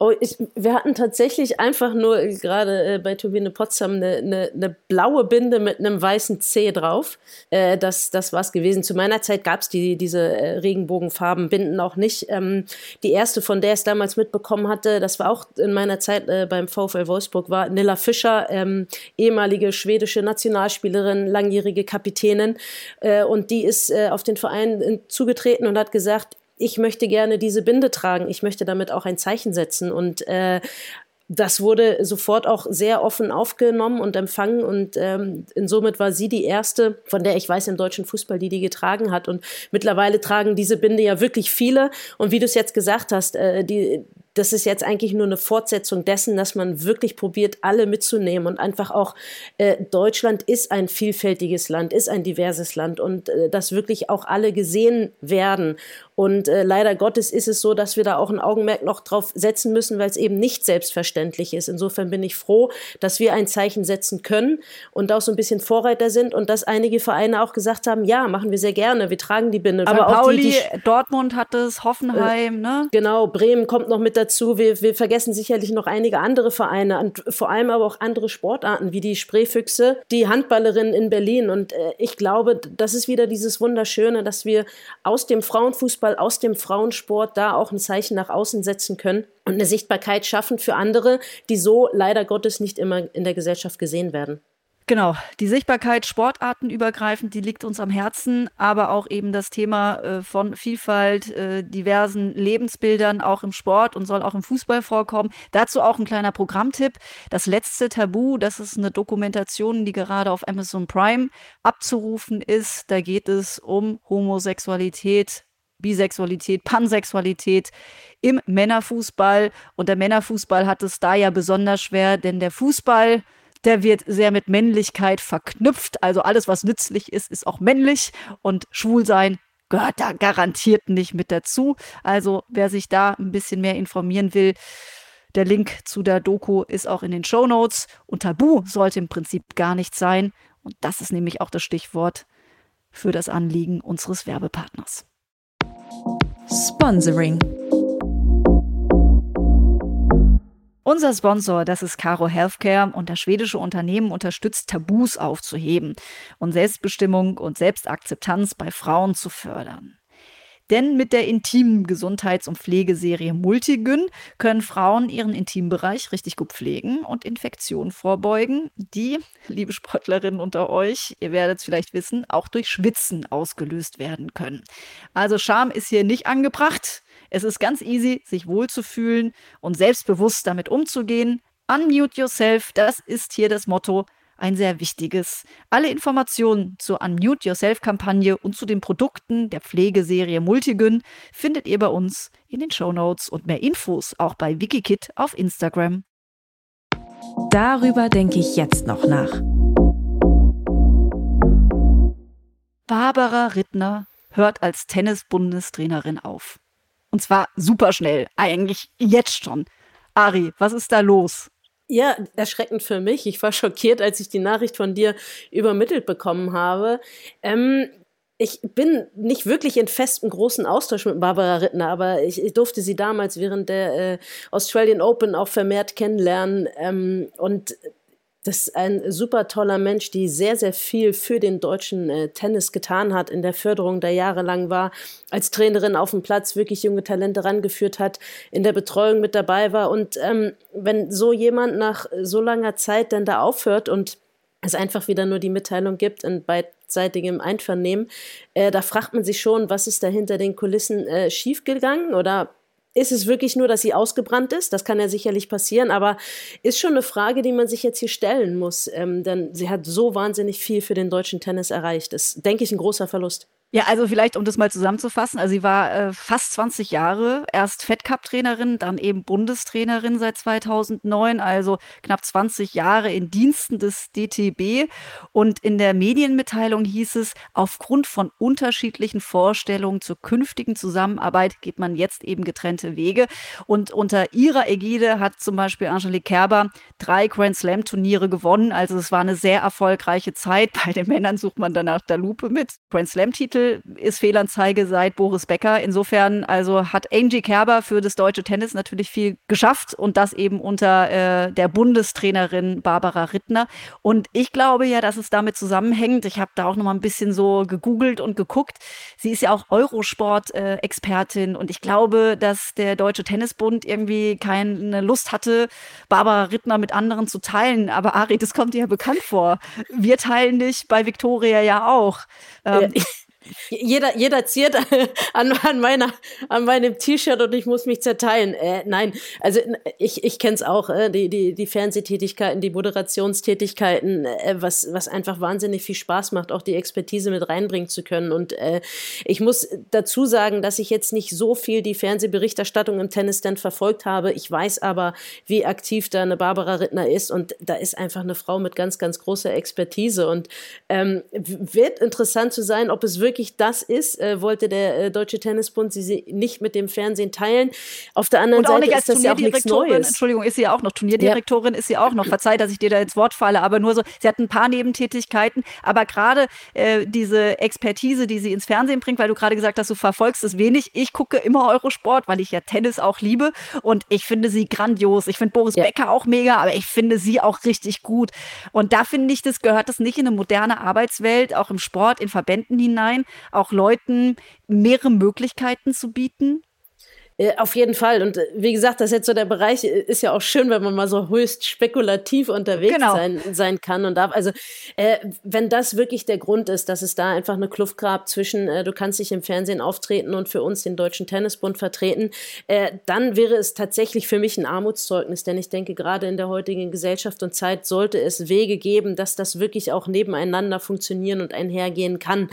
Oh, ich, wir hatten tatsächlich einfach nur gerade äh, bei Turbine Potsdam eine, eine, eine, blaue Binde mit einem weißen C drauf. Äh, das das war es gewesen. Zu meiner Zeit gab es die, diese äh, Regenbogenfarbenbinden auch nicht. Ähm, die erste, von der ich es damals mitbekommen hatte, das war auch in meiner Zeit äh, beim VfL Wolfsburg, war Nilla Fischer, ähm, ehemalige schwedische Nationalspielerin, langjährige Kapitänin. Äh, und die ist äh, auf den Verein äh, zugetreten und hat gesagt, ich möchte gerne diese Binde tragen, ich möchte damit auch ein Zeichen setzen. Und äh, das wurde sofort auch sehr offen aufgenommen und empfangen und ähm, insomit war sie die erste, von der ich weiß im deutschen Fußball, die die getragen hat. Und mittlerweile tragen diese Binde ja wirklich viele. Und wie du es jetzt gesagt hast, äh, die, das ist jetzt eigentlich nur eine Fortsetzung dessen, dass man wirklich probiert, alle mitzunehmen und einfach auch äh, Deutschland ist ein vielfältiges Land, ist ein diverses Land und äh, dass wirklich auch alle gesehen werden. Und äh, leider Gottes ist es so, dass wir da auch ein Augenmerk noch drauf setzen müssen, weil es eben nicht selbstverständlich ist. Insofern bin ich froh, dass wir ein Zeichen setzen können und auch so ein bisschen Vorreiter sind und dass einige Vereine auch gesagt haben, ja, machen wir sehr gerne, wir tragen die Binde. Aber auch Pauli, die, die, Dortmund hat es, Hoffenheim, äh, ne? Genau, Bremen kommt noch mit dazu. Wir, wir vergessen sicherlich noch einige andere Vereine und vor allem aber auch andere Sportarten wie die Spreefüchse, die Handballerinnen in Berlin. Und äh, ich glaube, das ist wieder dieses Wunderschöne, dass wir aus dem Frauenfußball Fußball, aus dem Frauensport da auch ein Zeichen nach außen setzen können und eine Sichtbarkeit schaffen für andere, die so leider Gottes nicht immer in der Gesellschaft gesehen werden. Genau, die Sichtbarkeit sportartenübergreifend, die liegt uns am Herzen, aber auch eben das Thema äh, von Vielfalt, äh, diversen Lebensbildern auch im Sport und soll auch im Fußball vorkommen. Dazu auch ein kleiner Programmtipp. Das letzte Tabu, das ist eine Dokumentation, die gerade auf Amazon Prime abzurufen ist. Da geht es um Homosexualität, Bisexualität, Pansexualität im Männerfußball. Und der Männerfußball hat es da ja besonders schwer, denn der Fußball, der wird sehr mit Männlichkeit verknüpft. Also alles, was nützlich ist, ist auch männlich. Und Schwulsein gehört da garantiert nicht mit dazu. Also wer sich da ein bisschen mehr informieren will, der Link zu der Doku ist auch in den Show Notes. Und Tabu sollte im Prinzip gar nicht sein. Und das ist nämlich auch das Stichwort für das Anliegen unseres Werbepartners. Sponsoring. Unser Sponsor, das ist Caro Healthcare und das schwedische Unternehmen unterstützt Tabus aufzuheben und Selbstbestimmung und Selbstakzeptanz bei Frauen zu fördern. Denn mit der intimen Gesundheits- und Pflegeserie Multigyn können Frauen ihren Intimbereich richtig gut pflegen und Infektionen vorbeugen, die, liebe Sportlerinnen unter euch, ihr werdet es vielleicht wissen, auch durch Schwitzen ausgelöst werden können. Also Scham ist hier nicht angebracht. Es ist ganz easy, sich wohlzufühlen und selbstbewusst damit umzugehen. Unmute yourself, das ist hier das Motto ein sehr wichtiges. Alle Informationen zur Unmute Yourself-Kampagne und zu den Produkten der Pflegeserie Multigyn findet ihr bei uns in den Show Notes und mehr Infos auch bei Wikikit auf Instagram. Darüber denke ich jetzt noch nach. Barbara Rittner hört als Tennis-Bundestrainerin auf. Und zwar super schnell, eigentlich jetzt schon. Ari, was ist da los? Ja, erschreckend für mich. Ich war schockiert, als ich die Nachricht von dir übermittelt bekommen habe. Ähm, ich bin nicht wirklich in festem großen Austausch mit Barbara Rittner, aber ich, ich durfte sie damals während der äh, Australian Open auch vermehrt kennenlernen. Ähm, und das ist ein super toller Mensch, die sehr, sehr viel für den deutschen äh, Tennis getan hat, in der Förderung der jahrelang war, als Trainerin auf dem Platz wirklich junge Talente rangeführt hat, in der Betreuung mit dabei war. Und ähm, wenn so jemand nach so langer Zeit dann da aufhört und es einfach wieder nur die Mitteilung gibt in beidseitigem Einvernehmen, äh, da fragt man sich schon, was ist da hinter den Kulissen äh, schiefgegangen oder ist es wirklich nur, dass sie ausgebrannt ist? Das kann ja sicherlich passieren, aber ist schon eine Frage, die man sich jetzt hier stellen muss, ähm, denn sie hat so wahnsinnig viel für den deutschen Tennis erreicht. Das ist, denke ich, ein großer Verlust. Ja, also vielleicht, um das mal zusammenzufassen. Also sie war äh, fast 20 Jahre, erst Fed Cup Trainerin, dann eben Bundestrainerin seit 2009, also knapp 20 Jahre in Diensten des DTB. Und in der Medienmitteilung hieß es, aufgrund von unterschiedlichen Vorstellungen zur künftigen Zusammenarbeit geht man jetzt eben getrennte Wege. Und unter ihrer Ägide hat zum Beispiel Angelique Kerber drei Grand Slam Turniere gewonnen. Also es war eine sehr erfolgreiche Zeit. Bei den Männern sucht man danach der Lupe mit Grand Slam Titel. Ist Fehlanzeige seit Boris Becker. Insofern also hat Angie Kerber für das deutsche Tennis natürlich viel geschafft und das eben unter äh, der Bundestrainerin Barbara Rittner. Und ich glaube ja, dass es damit zusammenhängt. Ich habe da auch noch mal ein bisschen so gegoogelt und geguckt. Sie ist ja auch Eurosport-Expertin und ich glaube, dass der Deutsche Tennisbund irgendwie keine Lust hatte, Barbara Rittner mit anderen zu teilen. Aber Ari, das kommt dir ja bekannt vor. Wir teilen dich bei Victoria ja auch. Ähm, ja jeder, jeder ziert an, an, meiner, an meinem T-Shirt und ich muss mich zerteilen. Äh, nein, also ich, ich kenne es auch, äh, die, die, die Fernsehtätigkeiten, die Moderationstätigkeiten, äh, was, was einfach wahnsinnig viel Spaß macht, auch die Expertise mit reinbringen zu können. Und äh, ich muss dazu sagen, dass ich jetzt nicht so viel die Fernsehberichterstattung im Tennis dann verfolgt habe. Ich weiß aber, wie aktiv da eine Barbara Rittner ist und da ist einfach eine Frau mit ganz, ganz großer Expertise und ähm, wird interessant zu sein, ob es wirklich wirklich das ist, äh, wollte der äh, Deutsche Tennisbund sie nicht mit dem Fernsehen teilen. Auf der anderen Seite ist das ja auch nichts Neues. Entschuldigung, ist sie auch noch Turnierdirektorin, ja. ist sie auch noch. Verzeih, dass ich dir da ins Wort falle, aber nur so, sie hat ein paar Nebentätigkeiten, aber gerade äh, diese Expertise, die sie ins Fernsehen bringt, weil du gerade gesagt hast, du verfolgst es wenig. Ich gucke immer Eurosport, weil ich ja Tennis auch liebe und ich finde sie grandios. Ich finde Boris ja. Becker auch mega, aber ich finde sie auch richtig gut. Und da finde ich, das gehört das nicht in eine moderne Arbeitswelt, auch im Sport, in Verbänden hinein, auch Leuten mehrere Möglichkeiten zu bieten? Äh, auf jeden Fall. Und äh, wie gesagt, das ist jetzt so der Bereich, äh, ist ja auch schön, wenn man mal so höchst spekulativ unterwegs genau. sein, sein kann und darf. Also, äh, wenn das wirklich der Grund ist, dass es da einfach eine Kluft gab zwischen, äh, du kannst dich im Fernsehen auftreten und für uns den Deutschen Tennisbund vertreten, dann wäre es tatsächlich für mich ein Armutszeugnis. Denn ich denke, gerade in der heutigen Gesellschaft und Zeit sollte es Wege geben, dass das wirklich auch nebeneinander funktionieren und einhergehen kann.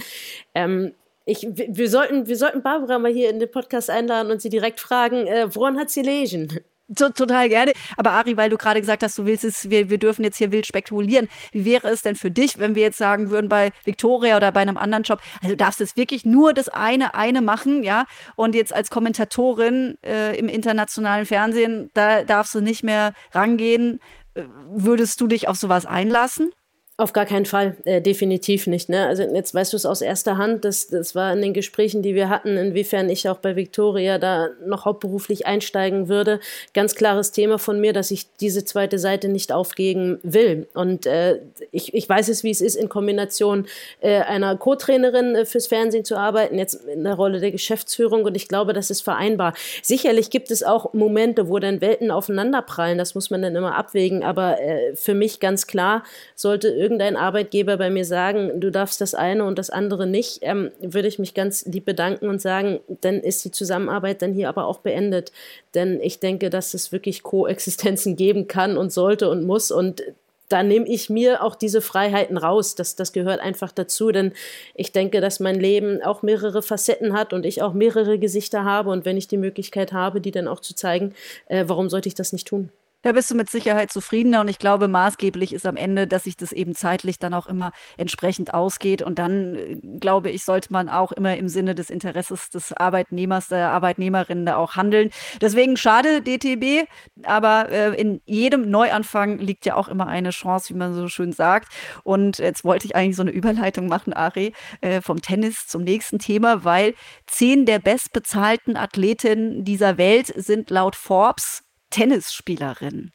Ähm, ich, wir, sollten, wir sollten Barbara mal hier in den Podcast einladen und sie direkt fragen, äh, woran hat sie lesen? Total gerne. Aber Ari, weil du gerade gesagt hast, du willst es, wir, wir dürfen jetzt hier wild spekulieren. Wie wäre es denn für dich, wenn wir jetzt sagen würden, bei Victoria oder bei einem anderen Job, also du darfst jetzt wirklich nur das eine, eine machen, ja? Und jetzt als Kommentatorin äh, im internationalen Fernsehen, da darfst du nicht mehr rangehen. Äh, würdest du dich auf sowas einlassen? Auf gar keinen Fall, äh, definitiv nicht. Ne? Also jetzt weißt du es aus erster Hand, das, das war in den Gesprächen, die wir hatten, inwiefern ich auch bei Victoria da noch hauptberuflich einsteigen würde. Ganz klares Thema von mir, dass ich diese zweite Seite nicht aufgeben will. Und äh, ich, ich weiß es, wie es ist, in Kombination äh, einer Co-Trainerin äh, fürs Fernsehen zu arbeiten, jetzt in der Rolle der Geschäftsführung. Und ich glaube, das ist vereinbar. Sicherlich gibt es auch Momente, wo dann Welten aufeinanderprallen, das muss man dann immer abwägen. Aber äh, für mich ganz klar sollte irgendein Arbeitgeber bei mir sagen, du darfst das eine und das andere nicht, ähm, würde ich mich ganz lieb bedanken und sagen, dann ist die Zusammenarbeit dann hier aber auch beendet. Denn ich denke, dass es wirklich Koexistenzen geben kann und sollte und muss. Und da nehme ich mir auch diese Freiheiten raus. Das, das gehört einfach dazu, denn ich denke, dass mein Leben auch mehrere Facetten hat und ich auch mehrere Gesichter habe. Und wenn ich die Möglichkeit habe, die dann auch zu zeigen, äh, warum sollte ich das nicht tun? Da bist du mit Sicherheit zufriedener. Und ich glaube, maßgeblich ist am Ende, dass sich das eben zeitlich dann auch immer entsprechend ausgeht. Und dann, äh, glaube ich, sollte man auch immer im Sinne des Interesses des Arbeitnehmers, der Arbeitnehmerin da auch handeln. Deswegen schade, DTB, aber äh, in jedem Neuanfang liegt ja auch immer eine Chance, wie man so schön sagt. Und jetzt wollte ich eigentlich so eine Überleitung machen, Ari, äh, vom Tennis zum nächsten Thema, weil zehn der bestbezahlten Athletinnen dieser Welt sind laut Forbes Tennisspielerin.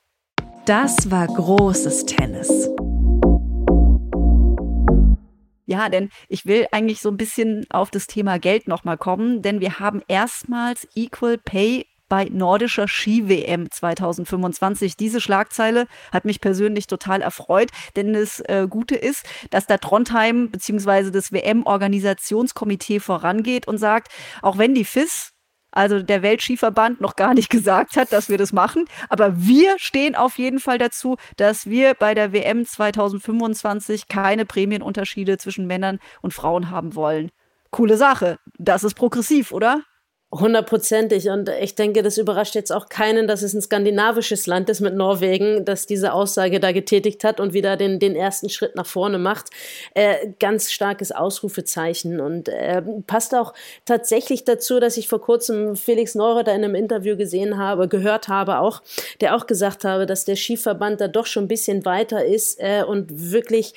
Das war großes Tennis. Ja, denn ich will eigentlich so ein bisschen auf das Thema Geld nochmal kommen, denn wir haben erstmals Equal Pay bei nordischer Ski-WM 2025. Diese Schlagzeile hat mich persönlich total erfreut, denn das äh, Gute ist, dass da Trondheim bzw. das WM-Organisationskomitee vorangeht und sagt, auch wenn die FIS also der Weltskiverband noch gar nicht gesagt hat, dass wir das machen. Aber wir stehen auf jeden Fall dazu, dass wir bei der WM 2025 keine Prämienunterschiede zwischen Männern und Frauen haben wollen. Coole Sache. Das ist progressiv, oder? Hundertprozentig. Und ich denke, das überrascht jetzt auch keinen, dass es ein skandinavisches Land ist mit Norwegen, das diese Aussage da getätigt hat und wieder den, den ersten Schritt nach vorne macht. Äh, ganz starkes Ausrufezeichen und äh, passt auch tatsächlich dazu, dass ich vor kurzem Felix Neureuther in einem Interview gesehen habe, gehört habe auch, der auch gesagt habe, dass der Skiverband da doch schon ein bisschen weiter ist äh, und wirklich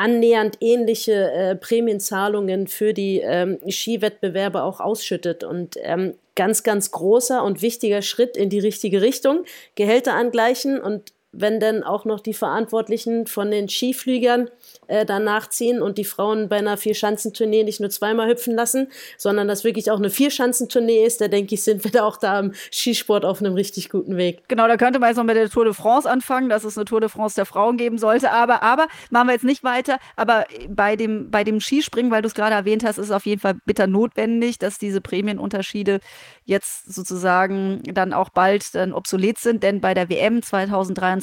annähernd ähnliche äh, Prämienzahlungen für die ähm, Skiwettbewerbe auch ausschüttet. Und ähm, ganz, ganz großer und wichtiger Schritt in die richtige Richtung. Gehälter angleichen und wenn dann auch noch die Verantwortlichen von den Skiflügern äh, danach ziehen und die Frauen bei einer Vierschanzentournee nicht nur zweimal hüpfen lassen, sondern das wirklich auch eine Vierschanzentournee ist, da denke ich, sind wir da auch da im Skisport auf einem richtig guten Weg. Genau, da könnte man jetzt noch mit der Tour de France anfangen, dass es eine Tour de France der Frauen geben sollte, aber, aber machen wir jetzt nicht weiter, aber bei dem, bei dem Skispringen, weil du es gerade erwähnt hast, ist es auf jeden Fall bitter notwendig, dass diese Prämienunterschiede jetzt sozusagen dann auch bald dann obsolet sind, denn bei der WM 2023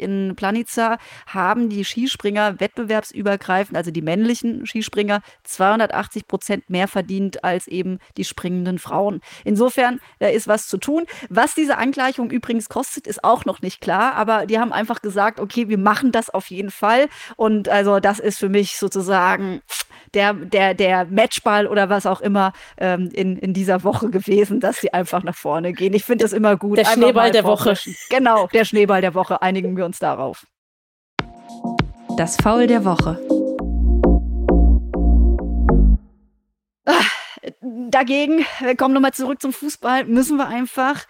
in Planica haben die Skispringer wettbewerbsübergreifend, also die männlichen Skispringer, 280 Prozent mehr verdient als eben die springenden Frauen. Insofern, da ist was zu tun. Was diese Angleichung übrigens kostet, ist auch noch nicht klar, aber die haben einfach gesagt, okay, wir machen das auf jeden Fall und also das ist für mich sozusagen der, der, der Matchball oder was auch immer ähm, in, in dieser Woche gewesen, dass sie einfach nach vorne gehen. Ich finde das immer gut. Der Schneeball der Woche. Genau, der Schneeball der Woche. Einigen wir uns darauf. Das Foul der Woche. Dagegen, wir kommen nochmal zurück zum Fußball, müssen wir einfach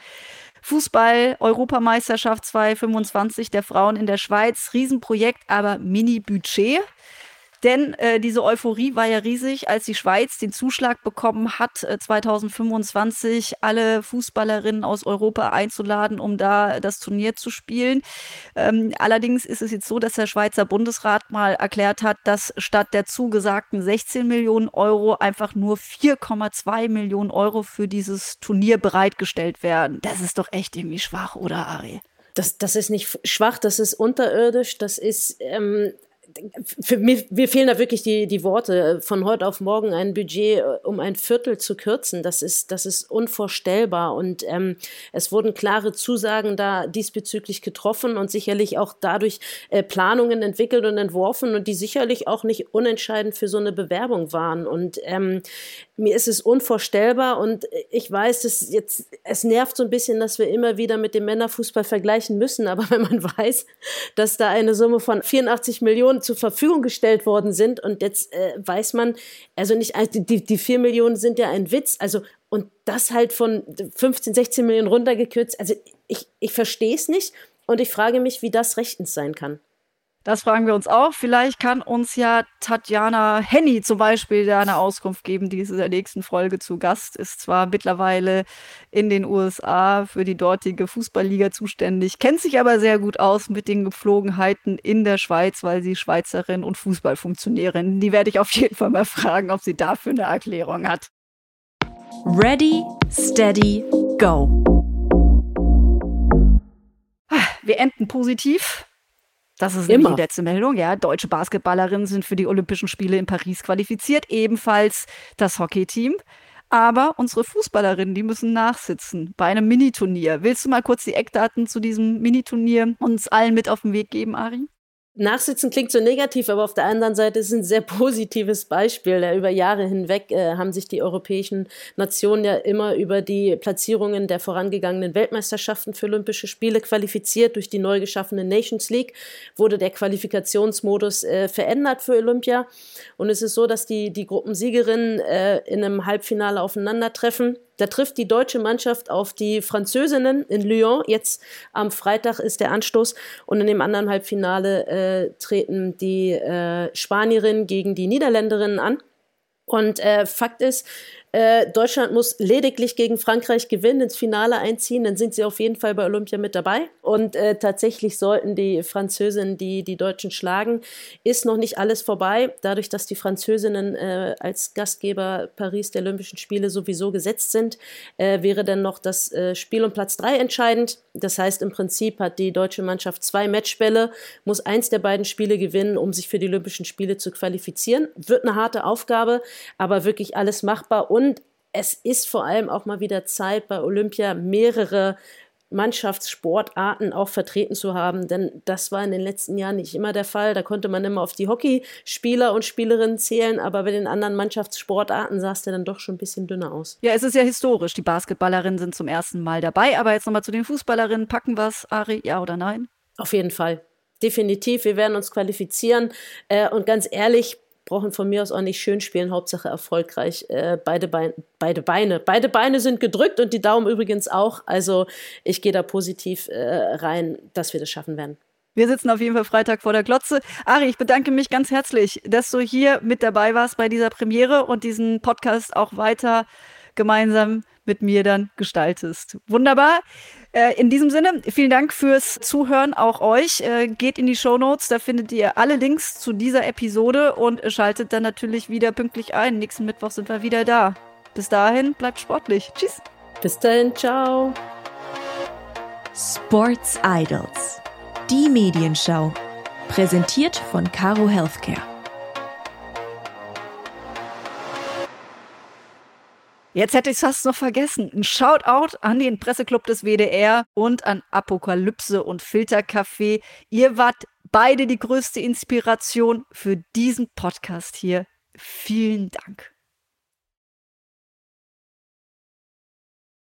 Fußball-Europameisterschaft 2025 der Frauen in der Schweiz. Riesenprojekt, aber Mini-Budget. Denn äh, diese Euphorie war ja riesig, als die Schweiz den Zuschlag bekommen hat, äh, 2025 alle Fußballerinnen aus Europa einzuladen, um da das Turnier zu spielen. Ähm, allerdings ist es jetzt so, dass der Schweizer Bundesrat mal erklärt hat, dass statt der zugesagten 16 Millionen Euro einfach nur 4,2 Millionen Euro für dieses Turnier bereitgestellt werden. Das ist doch echt irgendwie schwach, oder Ari? Das, das ist nicht schwach, das ist unterirdisch, das ist ähm, für mir, mir fehlen da wirklich die, die Worte. Von heute auf morgen ein Budget äh, um ein Viertel zu kürzen, das ist, das ist unvorstellbar. Und ähm, es wurden klare Zusagen da diesbezüglich getroffen und sicherlich auch dadurch äh, Planungen entwickelt und entworfen und die sicherlich auch nicht unentscheidend für so eine Bewerbung waren. Und ähm, mir ist es unvorstellbar und ich weiß, dass jetzt, es nervt so ein bisschen, dass wir immer wieder mit dem Männerfußball vergleichen müssen. Aber wenn man weiß, dass da eine Summe von 84 Millionen zur Verfügung gestellt worden sind und jetzt äh, weiß man, also nicht, also die, die 4 Millionen sind ja ein Witz, also und das halt von 15, 16 Millionen runtergekürzt. Also ich, ich verstehe es nicht und ich frage mich, wie das rechtens sein kann. Das fragen wir uns auch. Vielleicht kann uns ja Tatjana Henny zum Beispiel da eine Auskunft geben, die ist in der nächsten Folge zu Gast, ist zwar mittlerweile in den USA für die dortige Fußballliga zuständig, kennt sich aber sehr gut aus mit den Gepflogenheiten in der Schweiz, weil sie Schweizerin und Fußballfunktionärin. Die werde ich auf jeden Fall mal fragen, ob sie dafür eine Erklärung hat. Ready, steady, go. Wir enden positiv. Das ist Immer. die letzte Meldung. Ja, deutsche Basketballerinnen sind für die Olympischen Spiele in Paris qualifiziert, ebenfalls das Hockeyteam. Aber unsere Fußballerinnen, die müssen nachsitzen bei einem Miniturnier. Willst du mal kurz die Eckdaten zu diesem Miniturnier uns allen mit auf den Weg geben, Ari? Nachsitzen klingt so negativ, aber auf der anderen Seite ist es ein sehr positives Beispiel. Ja, über Jahre hinweg äh, haben sich die europäischen Nationen ja immer über die Platzierungen der vorangegangenen Weltmeisterschaften für Olympische Spiele qualifiziert. Durch die neu geschaffene Nations League wurde der Qualifikationsmodus äh, verändert für Olympia. Und es ist so, dass die, die Gruppensiegerinnen äh, in einem Halbfinale aufeinandertreffen Da trifft die deutsche Mannschaft auf die Französinnen in Lyon. Jetzt am Freitag ist der Anstoß. Und in dem anderen Halbfinale äh, treten die äh, Spanierinnen gegen die Niederländerinnen an. Und äh, Fakt ist, äh, Deutschland muss lediglich gegen Frankreich gewinnen, ins Finale einziehen, dann sind sie auf jeden Fall bei Olympia mit dabei. Und äh, tatsächlich sollten die Französinnen die, die Deutschen schlagen. Ist noch nicht alles vorbei, dadurch, dass die Französinnen äh, als Gastgeber Paris der Olympischen Spiele sowieso gesetzt sind, äh, wäre dann noch das äh, Spiel um Platz 3 entscheidend. Das heißt, im Prinzip hat die deutsche Mannschaft zwei Matchbälle, muss eins der beiden Spiele gewinnen, um sich für die Olympischen Spiele zu qualifizieren. Wird eine harte Aufgabe, aber wirklich alles machbar. Und es ist vor allem auch mal wieder Zeit, bei Olympia mehrere Mannschaftssportarten auch vertreten zu haben, denn das war in den letzten Jahren nicht immer der Fall. Da konnte man immer auf die Hockeyspieler und Spielerinnen zählen, aber bei den anderen Mannschaftssportarten sah es dann doch schon ein bisschen dünner aus. Ja, es ist ja historisch. Die Basketballerinnen sind zum ersten Mal dabei, aber jetzt nochmal zu den Fußballerinnen. Packen wir es, Ari, ja oder nein? Auf jeden Fall. Definitiv, wir werden uns qualifizieren. Äh, und ganz ehrlich, brauchen von mir aus auch nicht schön spielen, Hauptsache erfolgreich. Äh, beide, Beine, beide Beine. Beide Beine sind gedrückt und die Daumen übrigens auch. Also ich gehe da positiv äh, rein, dass wir das schaffen werden. Wir sitzen auf jeden Fall Freitag vor der Glotze. Ari, ich bedanke mich ganz herzlich, dass du hier mit dabei warst bei dieser Premiere und diesen Podcast auch weiter gemeinsam mit mir dann gestaltest. Wunderbar. Äh, in diesem Sinne, vielen Dank fürs Zuhören, auch euch. Äh, geht in die Show Notes, da findet ihr alle Links zu dieser Episode und schaltet dann natürlich wieder pünktlich ein. Nächsten Mittwoch sind wir wieder da. Bis dahin, bleibt sportlich. Tschüss. Bis dahin, ciao. Sports Idols. Die Medienschau. Präsentiert von Caro Healthcare. Jetzt hätte ich es fast noch vergessen. Ein Shoutout an den Presseclub des WDR und an Apokalypse und Filtercafé. Ihr wart beide die größte Inspiration für diesen Podcast hier. Vielen Dank.